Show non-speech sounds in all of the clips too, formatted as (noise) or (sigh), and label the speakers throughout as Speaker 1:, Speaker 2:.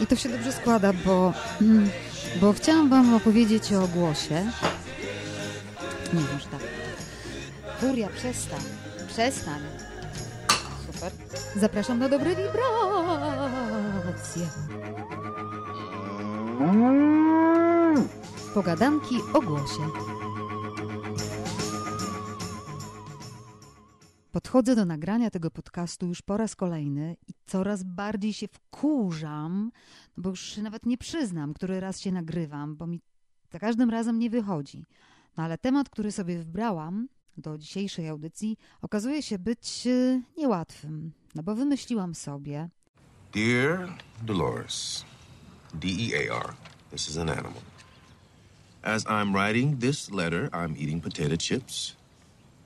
Speaker 1: I to się dobrze składa, bo, mm, bo chciałam Wam opowiedzieć o głosie. Nie, może tak. Furia, przestań. Przestań. Super. Zapraszam na dobre wibracje. Pogadanki o głosie. Podchodzę do nagrania tego podcastu już po raz kolejny i coraz bardziej się wkurzam, no bo już nawet nie przyznam, który raz się nagrywam, bo mi za każdym razem nie wychodzi. No ale temat, który sobie wybrałam do dzisiejszej audycji, okazuje się być e, niełatwym, no bo wymyśliłam sobie,
Speaker 2: Dear Dolores, D E A R, this is an animal. As I'm writing this letter, I'm eating potato chips,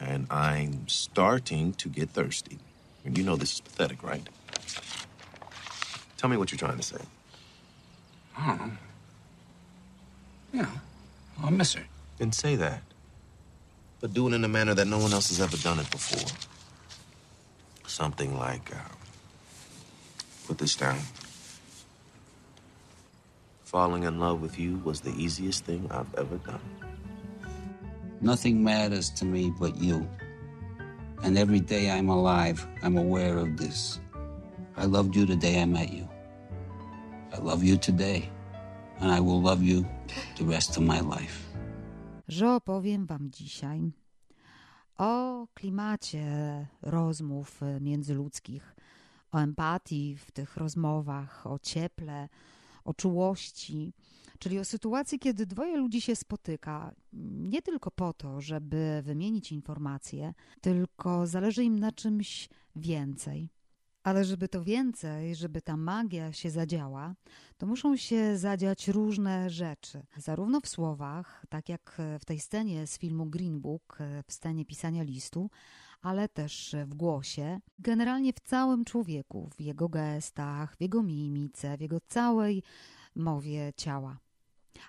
Speaker 2: and I'm starting to get thirsty. And you know this is pathetic, right? Tell me what you're trying to say. I don't know.
Speaker 3: Yeah, I'll miss her.
Speaker 2: Then say that. But do it in a manner that no one else has ever done it before. Something like, uh, put this down. Falling in love with you was the easiest thing I've ever done.
Speaker 3: Nothing matters to me but you. And every day I'm alive, I'm aware of this. I loved you the day I met you. I love you today. And I will love you the rest of my life.
Speaker 1: że opowiem Wam dzisiaj o klimacie rozmów międzyludzkich, o empatii w tych rozmowach, o cieple, o czułości, czyli o sytuacji, kiedy dwoje ludzi się spotyka, nie tylko po to, żeby wymienić informacje, tylko zależy im na czymś więcej. Ale żeby to więcej, żeby ta magia się zadziała, to muszą się zadziać różne rzeczy. Zarówno w słowach, tak jak w tej scenie z filmu Green Book, w scenie pisania listu, ale też w głosie, generalnie w całym człowieku, w jego gestach, w jego mimice, w jego całej mowie ciała.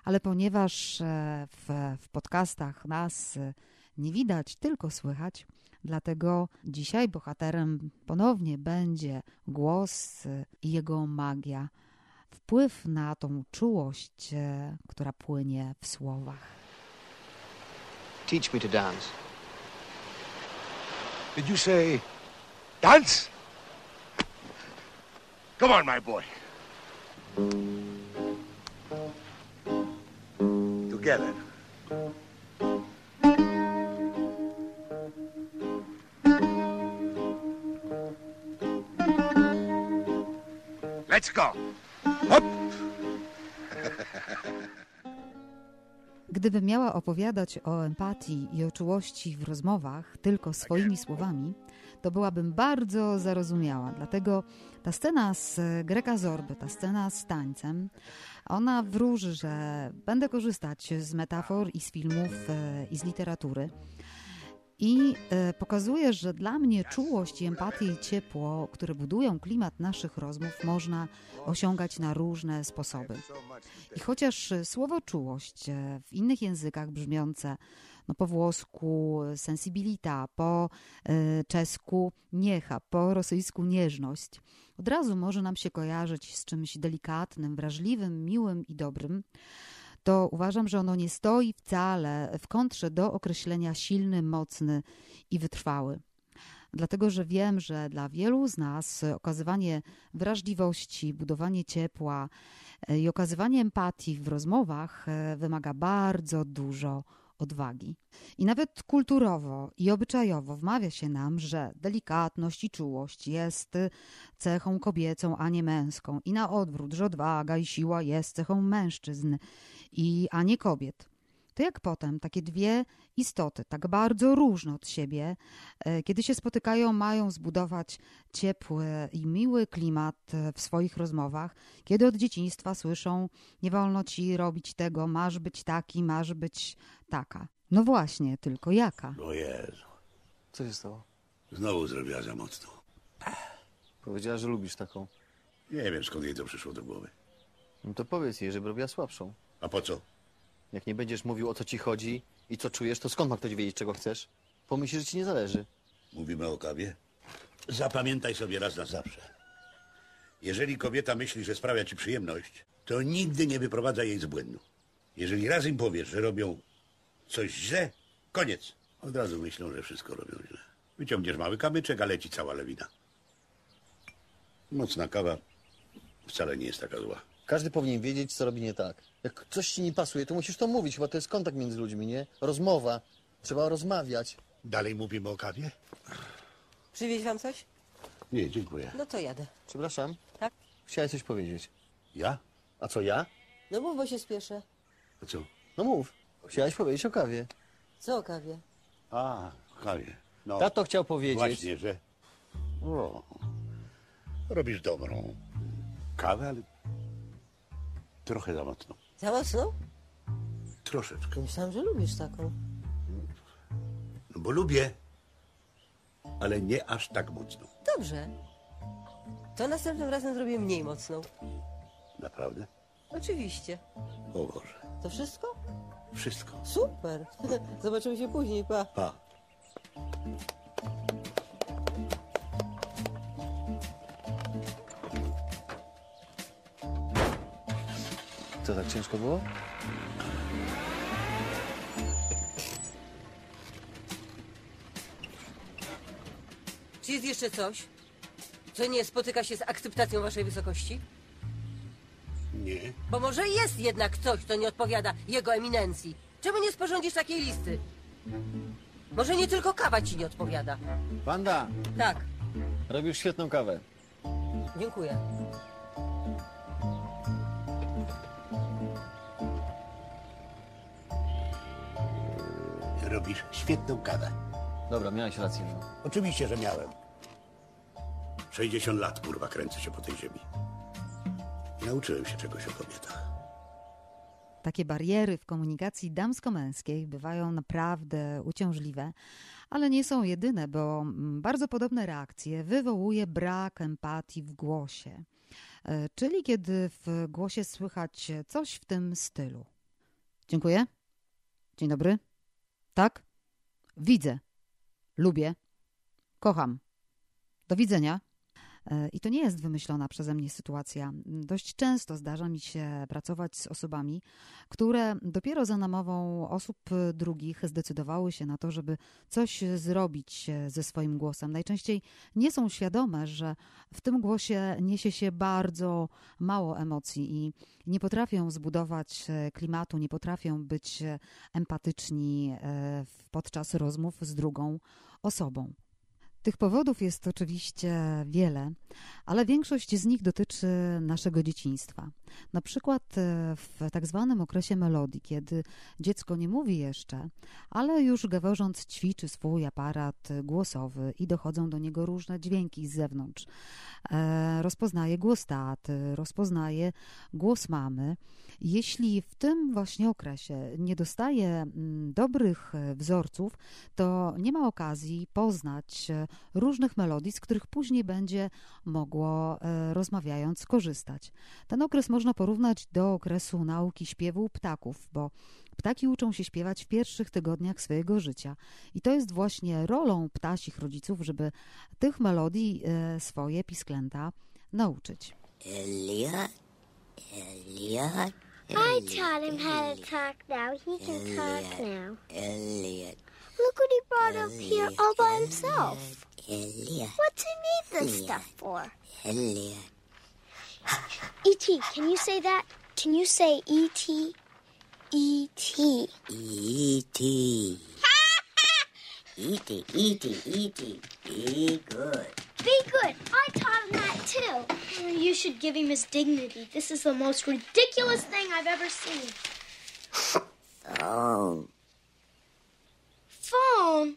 Speaker 1: Ale ponieważ e, w, w podcastach nas e, nie widać, tylko słychać, dlatego dzisiaj bohaterem ponownie będzie głos e, i jego magia. Wpływ na tą czułość, która płynie w słowach.
Speaker 4: Teach me to dance.
Speaker 5: Did you say dance? Come on, my boy. get it. Let's go. Up. (laughs)
Speaker 1: Gdybym miała opowiadać o empatii i o czułości w rozmowach tylko swoimi słowami, to byłabym bardzo zarozumiała. Dlatego ta scena z Greka Zorby, ta scena z tańcem, ona wróży, że będę korzystać z metafor i z filmów e, i z literatury. I e, pokazuje, że dla mnie czułość empatię i ciepło, które budują klimat naszych rozmów, można osiągać na różne sposoby. I chociaż e, słowo czułość e, w innych językach brzmiące no po włosku sensibilita, po czesku niecha, po rosyjsku nieżność, od razu może nam się kojarzyć z czymś delikatnym, wrażliwym, miłym i dobrym, to uważam, że ono nie stoi wcale w kontrze do określenia silny, mocny i wytrwały. Dlatego, że wiem, że dla wielu z nas okazywanie wrażliwości, budowanie ciepła e, i okazywanie empatii w rozmowach e, wymaga bardzo dużo odwagi. I nawet kulturowo i obyczajowo wmawia się nam, że delikatność i czułość jest cechą kobiecą, a nie męską. I na odwrót, że odwaga i siła jest cechą mężczyzn, i, a nie kobiet. To jak potem takie dwie istoty, tak bardzo różne od siebie, e, kiedy się spotykają, mają zbudować ciepły i miły klimat e, w swoich rozmowach, kiedy od dzieciństwa słyszą: Nie wolno ci robić tego, masz być taki, masz być taka. No właśnie, tylko jaka?
Speaker 5: O Jezu.
Speaker 4: Co się stało?
Speaker 5: Znowu zrobiła za mocno.
Speaker 4: Powiedziała, że lubisz taką.
Speaker 5: Nie wiem, skąd jej to przyszło do głowy.
Speaker 4: No to powiedz jej, żeby robiła słabszą.
Speaker 5: A po co?
Speaker 4: Jak nie będziesz mówił o co ci chodzi i co czujesz, to skąd ma ktoś wiedzieć, czego chcesz? Pomyśl, że ci nie zależy.
Speaker 5: Mówimy o kawie? Zapamiętaj sobie raz na zawsze. Jeżeli kobieta myśli, że sprawia ci przyjemność, to nigdy nie wyprowadza jej z błędu. Jeżeli raz im powiesz, że robią coś źle, koniec. Od razu myślą, że wszystko robią źle. Wyciągniesz mały kamyczek, a leci cała lewina. Mocna kawa wcale nie jest taka zła.
Speaker 4: Każdy powinien wiedzieć, co robi nie tak. Jak coś ci nie pasuje, to musisz to mówić, chyba to jest kontakt między ludźmi, nie? Rozmowa. Trzeba rozmawiać.
Speaker 5: Dalej mówimy o kawie?
Speaker 6: Przywieźć wam coś?
Speaker 5: Nie, dziękuję.
Speaker 6: No to jadę.
Speaker 4: Przepraszam.
Speaker 6: Tak?
Speaker 4: Chciałeś coś powiedzieć.
Speaker 5: Ja?
Speaker 4: A co ja?
Speaker 6: No mów, bo się spieszę.
Speaker 5: A co?
Speaker 4: No mów. Chciałeś powiedzieć o kawie.
Speaker 6: Co o kawie?
Speaker 5: A, kawie. No,
Speaker 4: Tato chciał powiedzieć.
Speaker 5: właśnie, że... O, robisz dobrą kawę, ale trochę za mocno.
Speaker 6: Za mocno?
Speaker 5: Troszeczkę.
Speaker 6: Myślałam, że lubisz taką.
Speaker 5: No bo lubię, ale nie aż tak mocno.
Speaker 6: Dobrze. To następnym razem zrobię mniej mocną.
Speaker 5: Naprawdę?
Speaker 6: Oczywiście.
Speaker 5: O Boże.
Speaker 6: To wszystko?
Speaker 5: Wszystko.
Speaker 6: Super. (laughs) Zobaczymy się później, pa.
Speaker 5: Pa.
Speaker 4: Co, tak ciężko było?
Speaker 6: Czy jest jeszcze coś, co nie spotyka się z akceptacją waszej wysokości?
Speaker 5: Nie.
Speaker 6: Bo może jest jednak coś, co nie odpowiada jego eminencji. Czemu nie sporządzisz takiej listy? Może nie tylko kawa ci nie odpowiada.
Speaker 4: Wanda,
Speaker 6: Tak,
Speaker 4: robisz świetną kawę.
Speaker 6: dziękuję.
Speaker 5: Robisz świetną kawę.
Speaker 4: Dobra, miałeś rację. No.
Speaker 5: Oczywiście, że miałem. 60 lat, kurwa, kręcę się po tej ziemi. Nauczyłem się czegoś o kobietach.
Speaker 1: Takie bariery w komunikacji damsko-męskiej bywają naprawdę uciążliwe, ale nie są jedyne, bo mm, bardzo podobne reakcje wywołuje brak empatii w głosie. E, Czyli kiedy w głosie słychać coś w tym stylu. Dziękuję. Dzień dobry. Tak? Widzę. Lubię. Kocham. Do widzenia. E, I to nie jest wymyślona przeze mnie sytuacja. Dość często zdarza mi się pracować z osobami, które dopiero za namową osób drugich zdecydowały się na to, żeby coś zrobić ze swoim głosem. Najczęściej nie są świadome, że w tym głosie niesie się bardzo mało emocji i nie potrafią zbudować e, klimatu, nie potrafią być e, empatyczni e, podczas rozmów z drugą osobą. Tych powodów jest oczywiście wiele, ale większość z nich dotyczy naszego dzieciństwa. Na przykład e, w tak zwanym okresie melodii, kiedy dziecko nie mówi jeszcze, ale już gaworząc ćwiczy swój aparat głosowy i dochodzą do niego różne dźwięki z zewnątrz. E, rozpoznaje głos taty, rozpoznaje głos mamy. Jeśli w tym właśnie okresie nie dostaje mm, dobrych e, wzorców, to nie ma okazji poznać e, różnych melodii, z których później będzie mogło e, rozmawiając korzystać. Ten okres można porównać do okresu nauki śpiewu ptaków, bo ptaki uczą się śpiewać w pierwszych tygodniach swojego życia. I to jest właśnie rolą ptasich rodziców, żeby tych melodii swoje pisklęta nauczyć.
Speaker 7: Elliot,
Speaker 8: I taught him how to talk now. He can talk now.
Speaker 7: Elliot,
Speaker 8: Look what he brought up here all by himself.
Speaker 7: Elliot,
Speaker 8: What's he need this stuff for?
Speaker 7: Elliot. (laughs)
Speaker 8: E.T., can you say that? Can you say E E.T.? E.T.
Speaker 7: E.T. (laughs) E.T. E.T. E.T. Be good.
Speaker 8: Be good. I taught him that too. You should give him his dignity. This is the most ridiculous thing I've ever seen.
Speaker 7: Phone.
Speaker 8: Phone?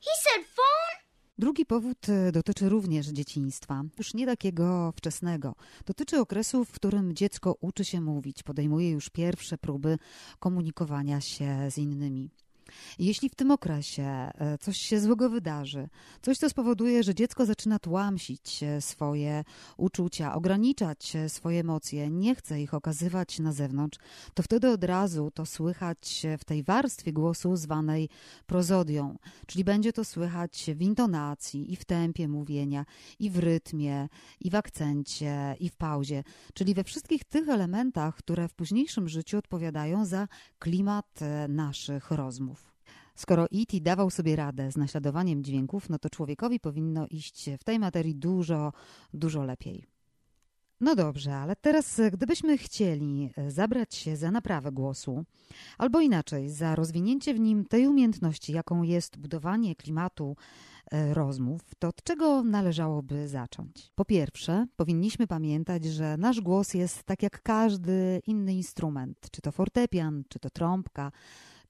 Speaker 8: He said phone?
Speaker 1: Drugi powód e, dotyczy również dzieciństwa, już nie takiego wczesnego. Dotyczy okresu, w którym dziecko uczy się mówić, podejmuje już pierwsze próby komunikowania się z innymi. Jeśli w tym okresie e, coś się złego wydarzy, coś, co spowoduje, że dziecko zaczyna tłamsić e, swoje uczucia, ograniczać e, swoje emocje, nie chce ich okazywać na zewnątrz, to wtedy od razu to słychać w tej warstwie głosu zwanej prozodią, czyli będzie to słychać w intonacji i w tempie mówienia, i w rytmie, i w akcencie, i w pauzie, czyli we wszystkich tych elementach, które w późniejszym życiu odpowiadają za klimat naszych rozmów. Skoro E.T. dawał sobie radę z naśladowaniem dźwięków, no to człowiekowi powinno iść w tej materii dużo, dużo lepiej. No dobrze, ale teraz gdybyśmy chcieli zabrać się za naprawę głosu, albo inaczej, za rozwinięcie w nim tej umiejętności, jaką jest budowanie klimatu e, rozmów, to od czego należałoby zacząć? Po pierwsze, powinniśmy pamiętać, że nasz głos jest tak jak każdy inny instrument, czy to fortepian, czy to trąbka,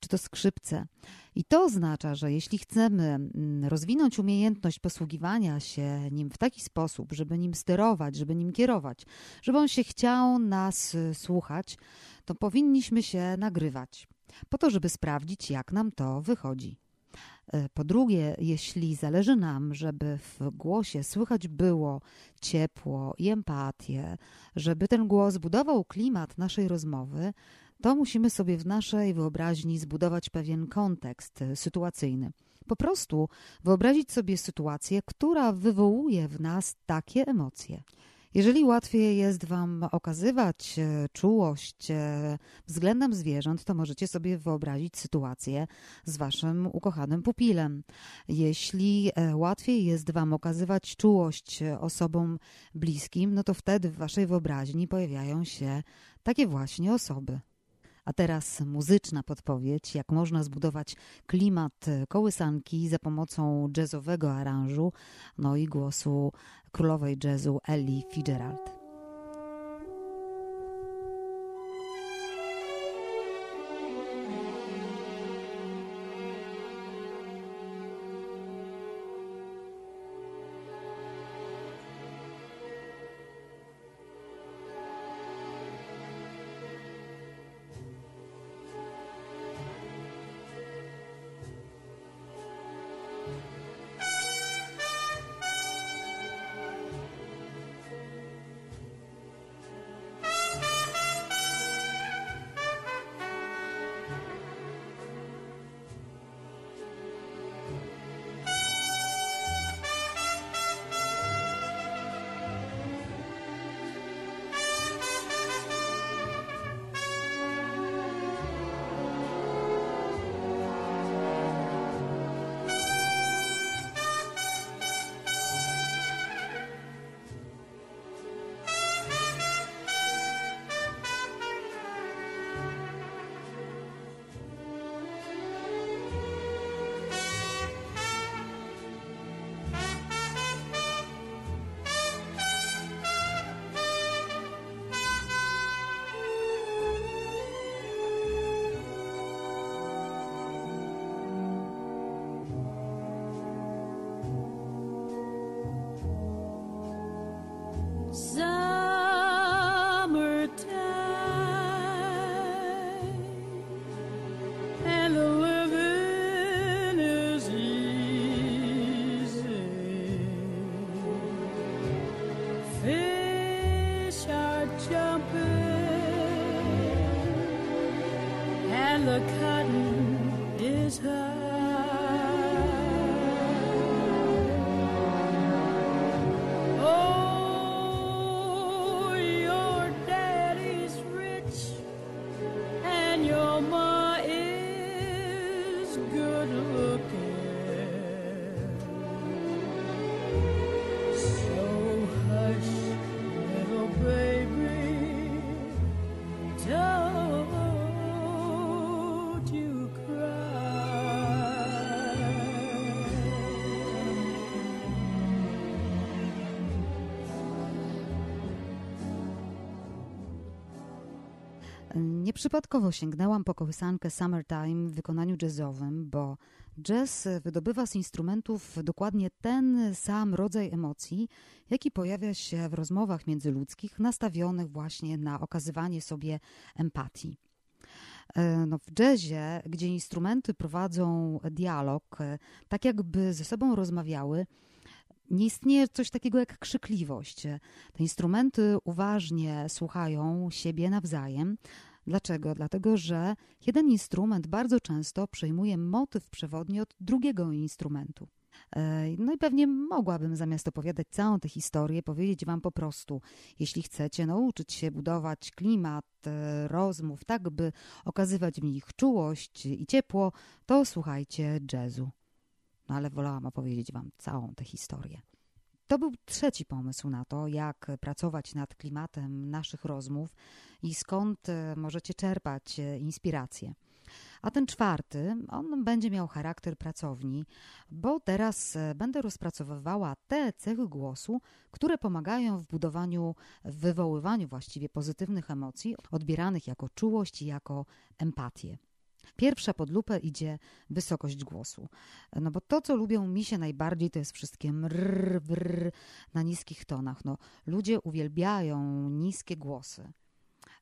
Speaker 1: czy to skrzypce. I to oznacza, że jeśli chcemy mm, rozwinąć umiejętność posługiwania się nim w taki sposób, żeby nim sterować, żeby nim kierować, żeby on się chciał nas y, słuchać, to powinniśmy się nagrywać, po to, żeby sprawdzić, jak nam to wychodzi. E, po drugie, jeśli zależy nam, żeby w głosie słychać było ciepło i empatię, żeby ten głos budował klimat naszej rozmowy, to musimy sobie w naszej wyobraźni zbudować pewien kontekst e, sytuacyjny. Po prostu wyobrazić sobie sytuację, która wywołuje w nas takie emocje. Jeżeli łatwiej jest Wam okazywać e, czułość e, względem zwierząt, to możecie sobie wyobrazić sytuację z Waszym ukochanym pupilem. Jeśli łatwiej jest Wam okazywać czułość osobom bliskim, no to wtedy w Waszej wyobraźni pojawiają się takie właśnie osoby. A teraz muzyczna podpowiedź, jak można zbudować klimat kołysanki za pomocą jazzowego aranżu, no i głosu królowej jazzu Ellie Fitzgerald. Nieprzypadkowo sięgnęłam po kołysankę Summertime w wykonaniu jazzowym, bo jazz wydobywa z instrumentów dokładnie ten sam rodzaj emocji, jaki pojawia się w rozmowach międzyludzkich nastawionych właśnie na okazywanie sobie empatii. E, No, w jazzie, gdzie instrumenty prowadzą dialog, e, tak jakby ze sobą rozmawiały, nie istnieje coś takiego jak krzykliwość. Te instrumenty uważnie słuchają siebie nawzajem. Dlaczego? Dlatego, że jeden instrument bardzo często przejmuje motyw przewodni od drugiego instrumentu. E, No i pewnie mogłabym zamiast opowiadać całą tę historię, powiedzieć Wam po prostu, jeśli chcecie nauczyć się budować klimat e, rozmów, tak by okazywać w nich czułość i ciepło, to słuchajcie jazzu. No ale wolałam opowiedzieć Wam całą tę historię. To był trzeci pomysł na to, jak pracować nad klimatem naszych rozmów i skąd e, możecie czerpać e, inspiracje. A ten czwarty, on będzie miał charakter pracowni, bo teraz e, będę rozpracowywała te cechy głosu, które pomagają w budowaniu, w wywoływaniu właściwie pozytywnych emocji, odbieranych jako czułość i jako empatię. Pierwsza pod lupę idzie wysokość głosu. No bo to, co lubią misie najbardziej, to jest wszystkie mrr, brr na niskich tonach. No, ludzie uwielbiają niskie głosy.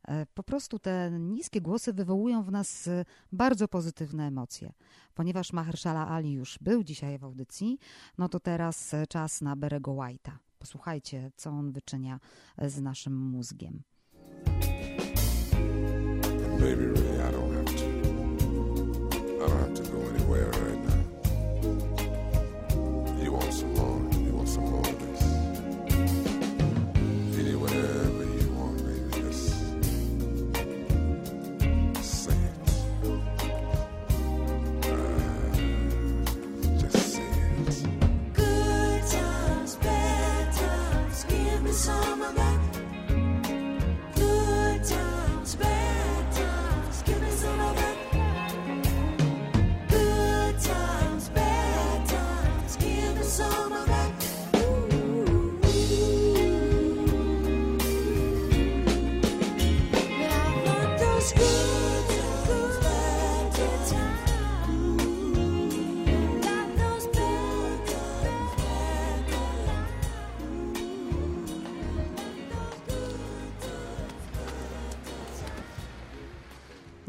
Speaker 1: E, Po prostu te niskie głosy wywołują w nas e, bardzo pozytywne emocje. Ponieważ Mahershala Ali już był dzisiaj w audycji, no to teraz e, czas na Berego White'a. Posłuchajcie, co on wyczynia z naszym mózgiem.
Speaker 9: Baby,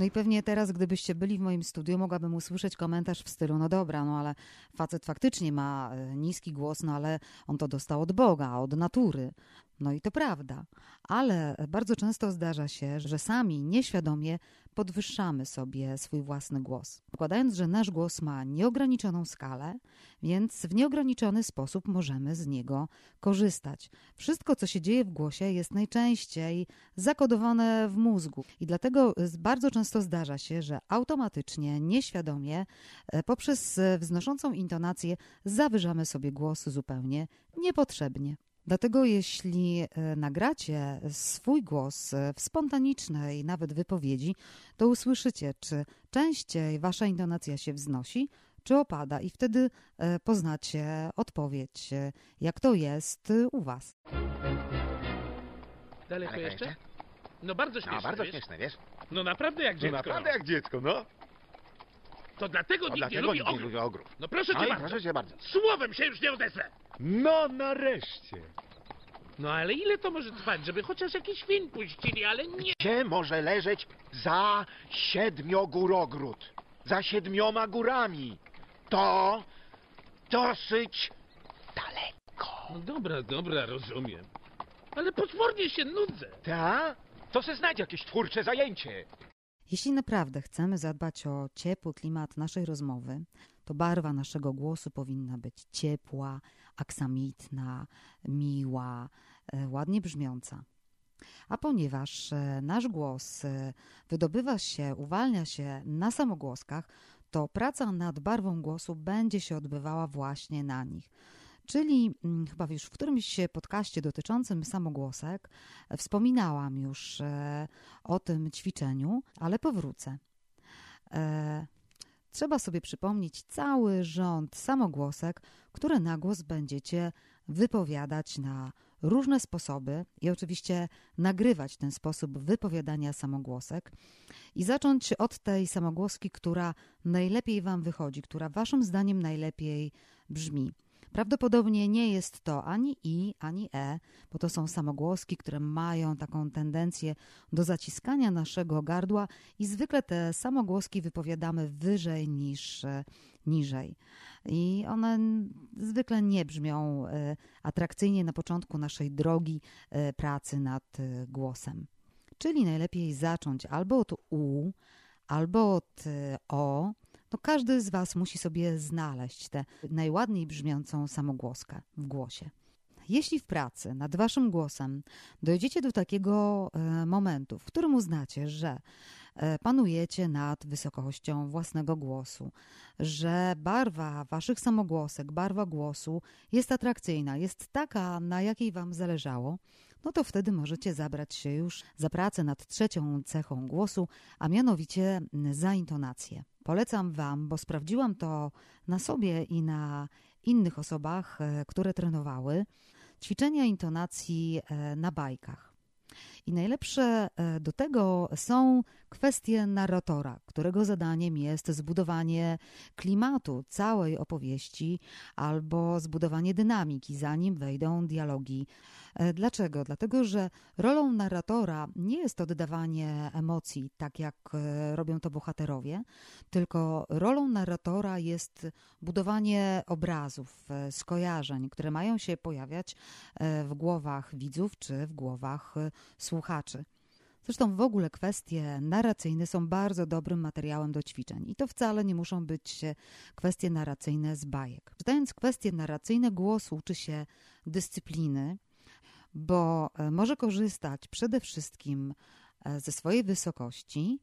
Speaker 1: No i pewnie teraz, gdybyście byli w moim studiu, mogłabym usłyszeć komentarz w stylu: No dobra, no ale facet faktycznie ma e, niski głos, no ale on to dostał od Boga, od natury. No i to prawda, ale bardzo często zdarza się, że sami nieświadomie podwyższamy sobie swój własny głos, zakładając, że nasz głos ma nieograniczoną skalę, więc w nieograniczony sposób możemy z niego korzystać. Wszystko, co się dzieje w głosie, jest najczęściej zakodowane w mózgu i dlatego bardzo często zdarza się, że automatycznie, nieświadomie, e, poprzez wznoszącą intonację zawyżamy sobie głos zupełnie niepotrzebnie. Dlatego jeśli e, nagracie swój głos e, w spontanicznej nawet wypowiedzi, to usłyszycie, czy częściej wasza intonacja się wznosi, czy opada i wtedy e, poznacie odpowiedź, jak to jest u was.
Speaker 10: Daleko jeszcze? No bardzo śmieszne,
Speaker 11: No, bardzo
Speaker 10: wiesz?
Speaker 11: śmieszne, wiesz?
Speaker 10: No naprawdę jak
Speaker 11: No
Speaker 10: dziecko.
Speaker 11: naprawdę jak dziecko, no.
Speaker 10: To dlatego nikt
Speaker 11: dlatego
Speaker 10: nie lubi
Speaker 11: lubi ogrów.
Speaker 10: No proszę cię
Speaker 11: i
Speaker 10: bardzo.
Speaker 11: proszę cię bardzo.
Speaker 10: Słowem się już nie odezwę.
Speaker 11: No nareszcie.
Speaker 10: No ale ile to może trwać, żeby chociaż jakiś film puścili, ale nie.
Speaker 11: Gdzie może leżeć za siedmiogórogród? Za siedmioma górami. To dosyć
Speaker 10: No dobra, dobra, rozumiem. Ale potwornie się nudzę.
Speaker 11: Ta? To se znajdź jakieś twórcze zajęcie.
Speaker 1: Jeśli naprawdę chcemy zadbać o ciepły klimat naszej rozmowy, to barwa naszego głosu powinna być ciepła, aksamitna, miła, e, ładnie brzmiąca. A ponieważ e, nasz głos e, wydobywa się, uwalnia się na samogłoskach, to praca nad barwą głosu będzie się odbywała właśnie na nich. Czyli mm, chyba już w którymś podcaście dotyczącym samogłosek wspominałam już e, o tym ćwiczeniu, ale powrócę. E, trzeba sobie przypomnieć cały rząd samogłosek, które na głos będziecie wypowiadać na różne sposoby i oczywiście nagrywać ten sposób wypowiadania samogłosek i zacząć od tej samogłoski, która najlepiej Wam wychodzi, która Waszym zdaniem najlepiej brzmi. Prawdopodobnie nie jest to ani i, ani e, bo to są samogłoski, które mają taką tendencję do zaciskania naszego gardła i zwykle te samogłoski wypowiadamy wyżej niż e, niżej. I one zwykle nie brzmią e, atrakcyjnie na początku naszej drogi e, pracy nad głosem. Czyli najlepiej zacząć albo od u, albo od o. No każdy z Was musi sobie znaleźć tę najładniej brzmiącą samogłoskę w głosie. Jeśli w pracy nad Waszym głosem dojdziecie do takiego e, momentu, w którym uznacie, że e, panujecie nad wysokością własnego głosu, że barwa Waszych samogłosek, barwa głosu jest atrakcyjna, jest taka, na jakiej Wam zależało, no to wtedy możecie zabrać się już za pracę nad trzecią cechą głosu, a mianowicie za intonację. Polecam Wam, bo sprawdziłam to na sobie i na innych osobach, e, które trenowały, ćwiczenia intonacji e, na bajkach. I najlepsze e, do tego są kwestie narratora, którego zadaniem jest zbudowanie klimatu całej opowieści albo zbudowanie dynamiki, zanim wejdą dialogi. E, Dlaczego? Dlatego, że rolą narratora nie jest oddawanie emocji, tak jak e, robią to bohaterowie, tylko rolą narratora jest budowanie obrazów, skojarzeń, które mają się pojawiać w głowach widzów czy w głowach e, słuchaczy. Zresztą w ogóle kwestie narracyjne są bardzo dobrym materiałem do ćwiczeń i to wcale nie muszą być kwestie narracyjne z bajek. Czytając kwestie narracyjne głosu uczy się dyscypliny, bo e, może korzystać przede wszystkim e, ze swojej wysokości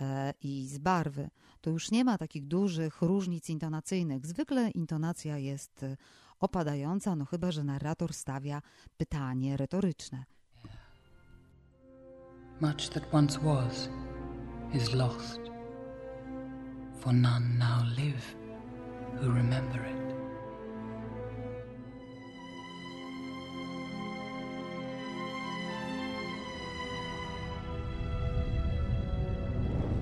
Speaker 1: e, i z barwy. To już nie ma takich dużych różnic intonacyjnych. Zwykle intonacja jest opadająca, no chyba że narrator stawia pytanie retoryczne.
Speaker 12: Much that once was is lost, for none now live who remember it.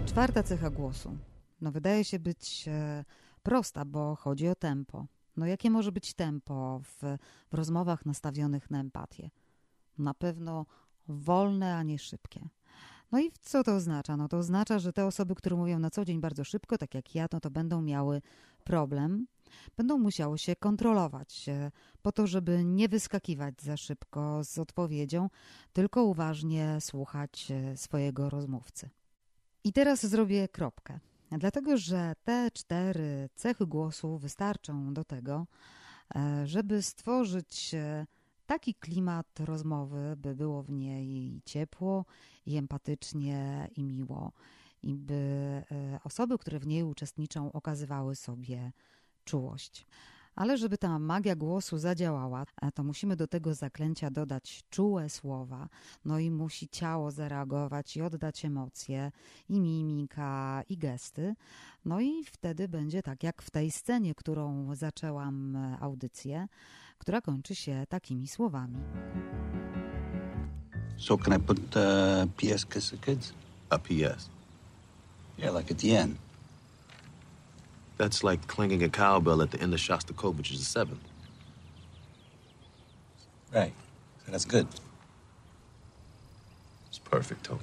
Speaker 1: Czwarta cecha głosu. No wydaje się być e, prosta, bo chodzi o tempo. No jakie może być tempo w, w rozmowach nastawionych na empatię? Na pewno wolne, a nie szybkie. No i co to oznacza? No to oznacza, że te osoby, które mówią na co dzień bardzo szybko, tak jak ja, no to będą miały problem, będą musiały się kontrolować e, po to, żeby nie wyskakiwać za szybko z odpowiedzią, tylko uważnie słuchać e, swojego rozmówcy. I teraz zrobię kropkę. Dlatego, że te cztery cechy głosu wystarczą do tego, e, żeby stworzyć taki klimat rozmowy, by było w niej ciepło, i empatycznie, i miło, i by e, osoby, które w niej uczestniczą, okazywały sobie czułość. Ale żeby ta magia głosu zadziałała, to musimy do tego zaklęcia dodać czułe słowa, no i musi ciało zareagować i oddać emocje, i mimika, i gesty. No i wtedy będzie tak jak w tej scenie, którą zaczęłam e, audycję, która kończy się takimi słowami.
Speaker 3: So can I put uh, PS Kiss the Kids?
Speaker 2: A PS.
Speaker 3: Yeah, like at the end.
Speaker 2: That's like clanging a cowbell at the end of Shostakovich's The Seventh.
Speaker 3: Right. So that's good.
Speaker 2: It's perfect, Tony.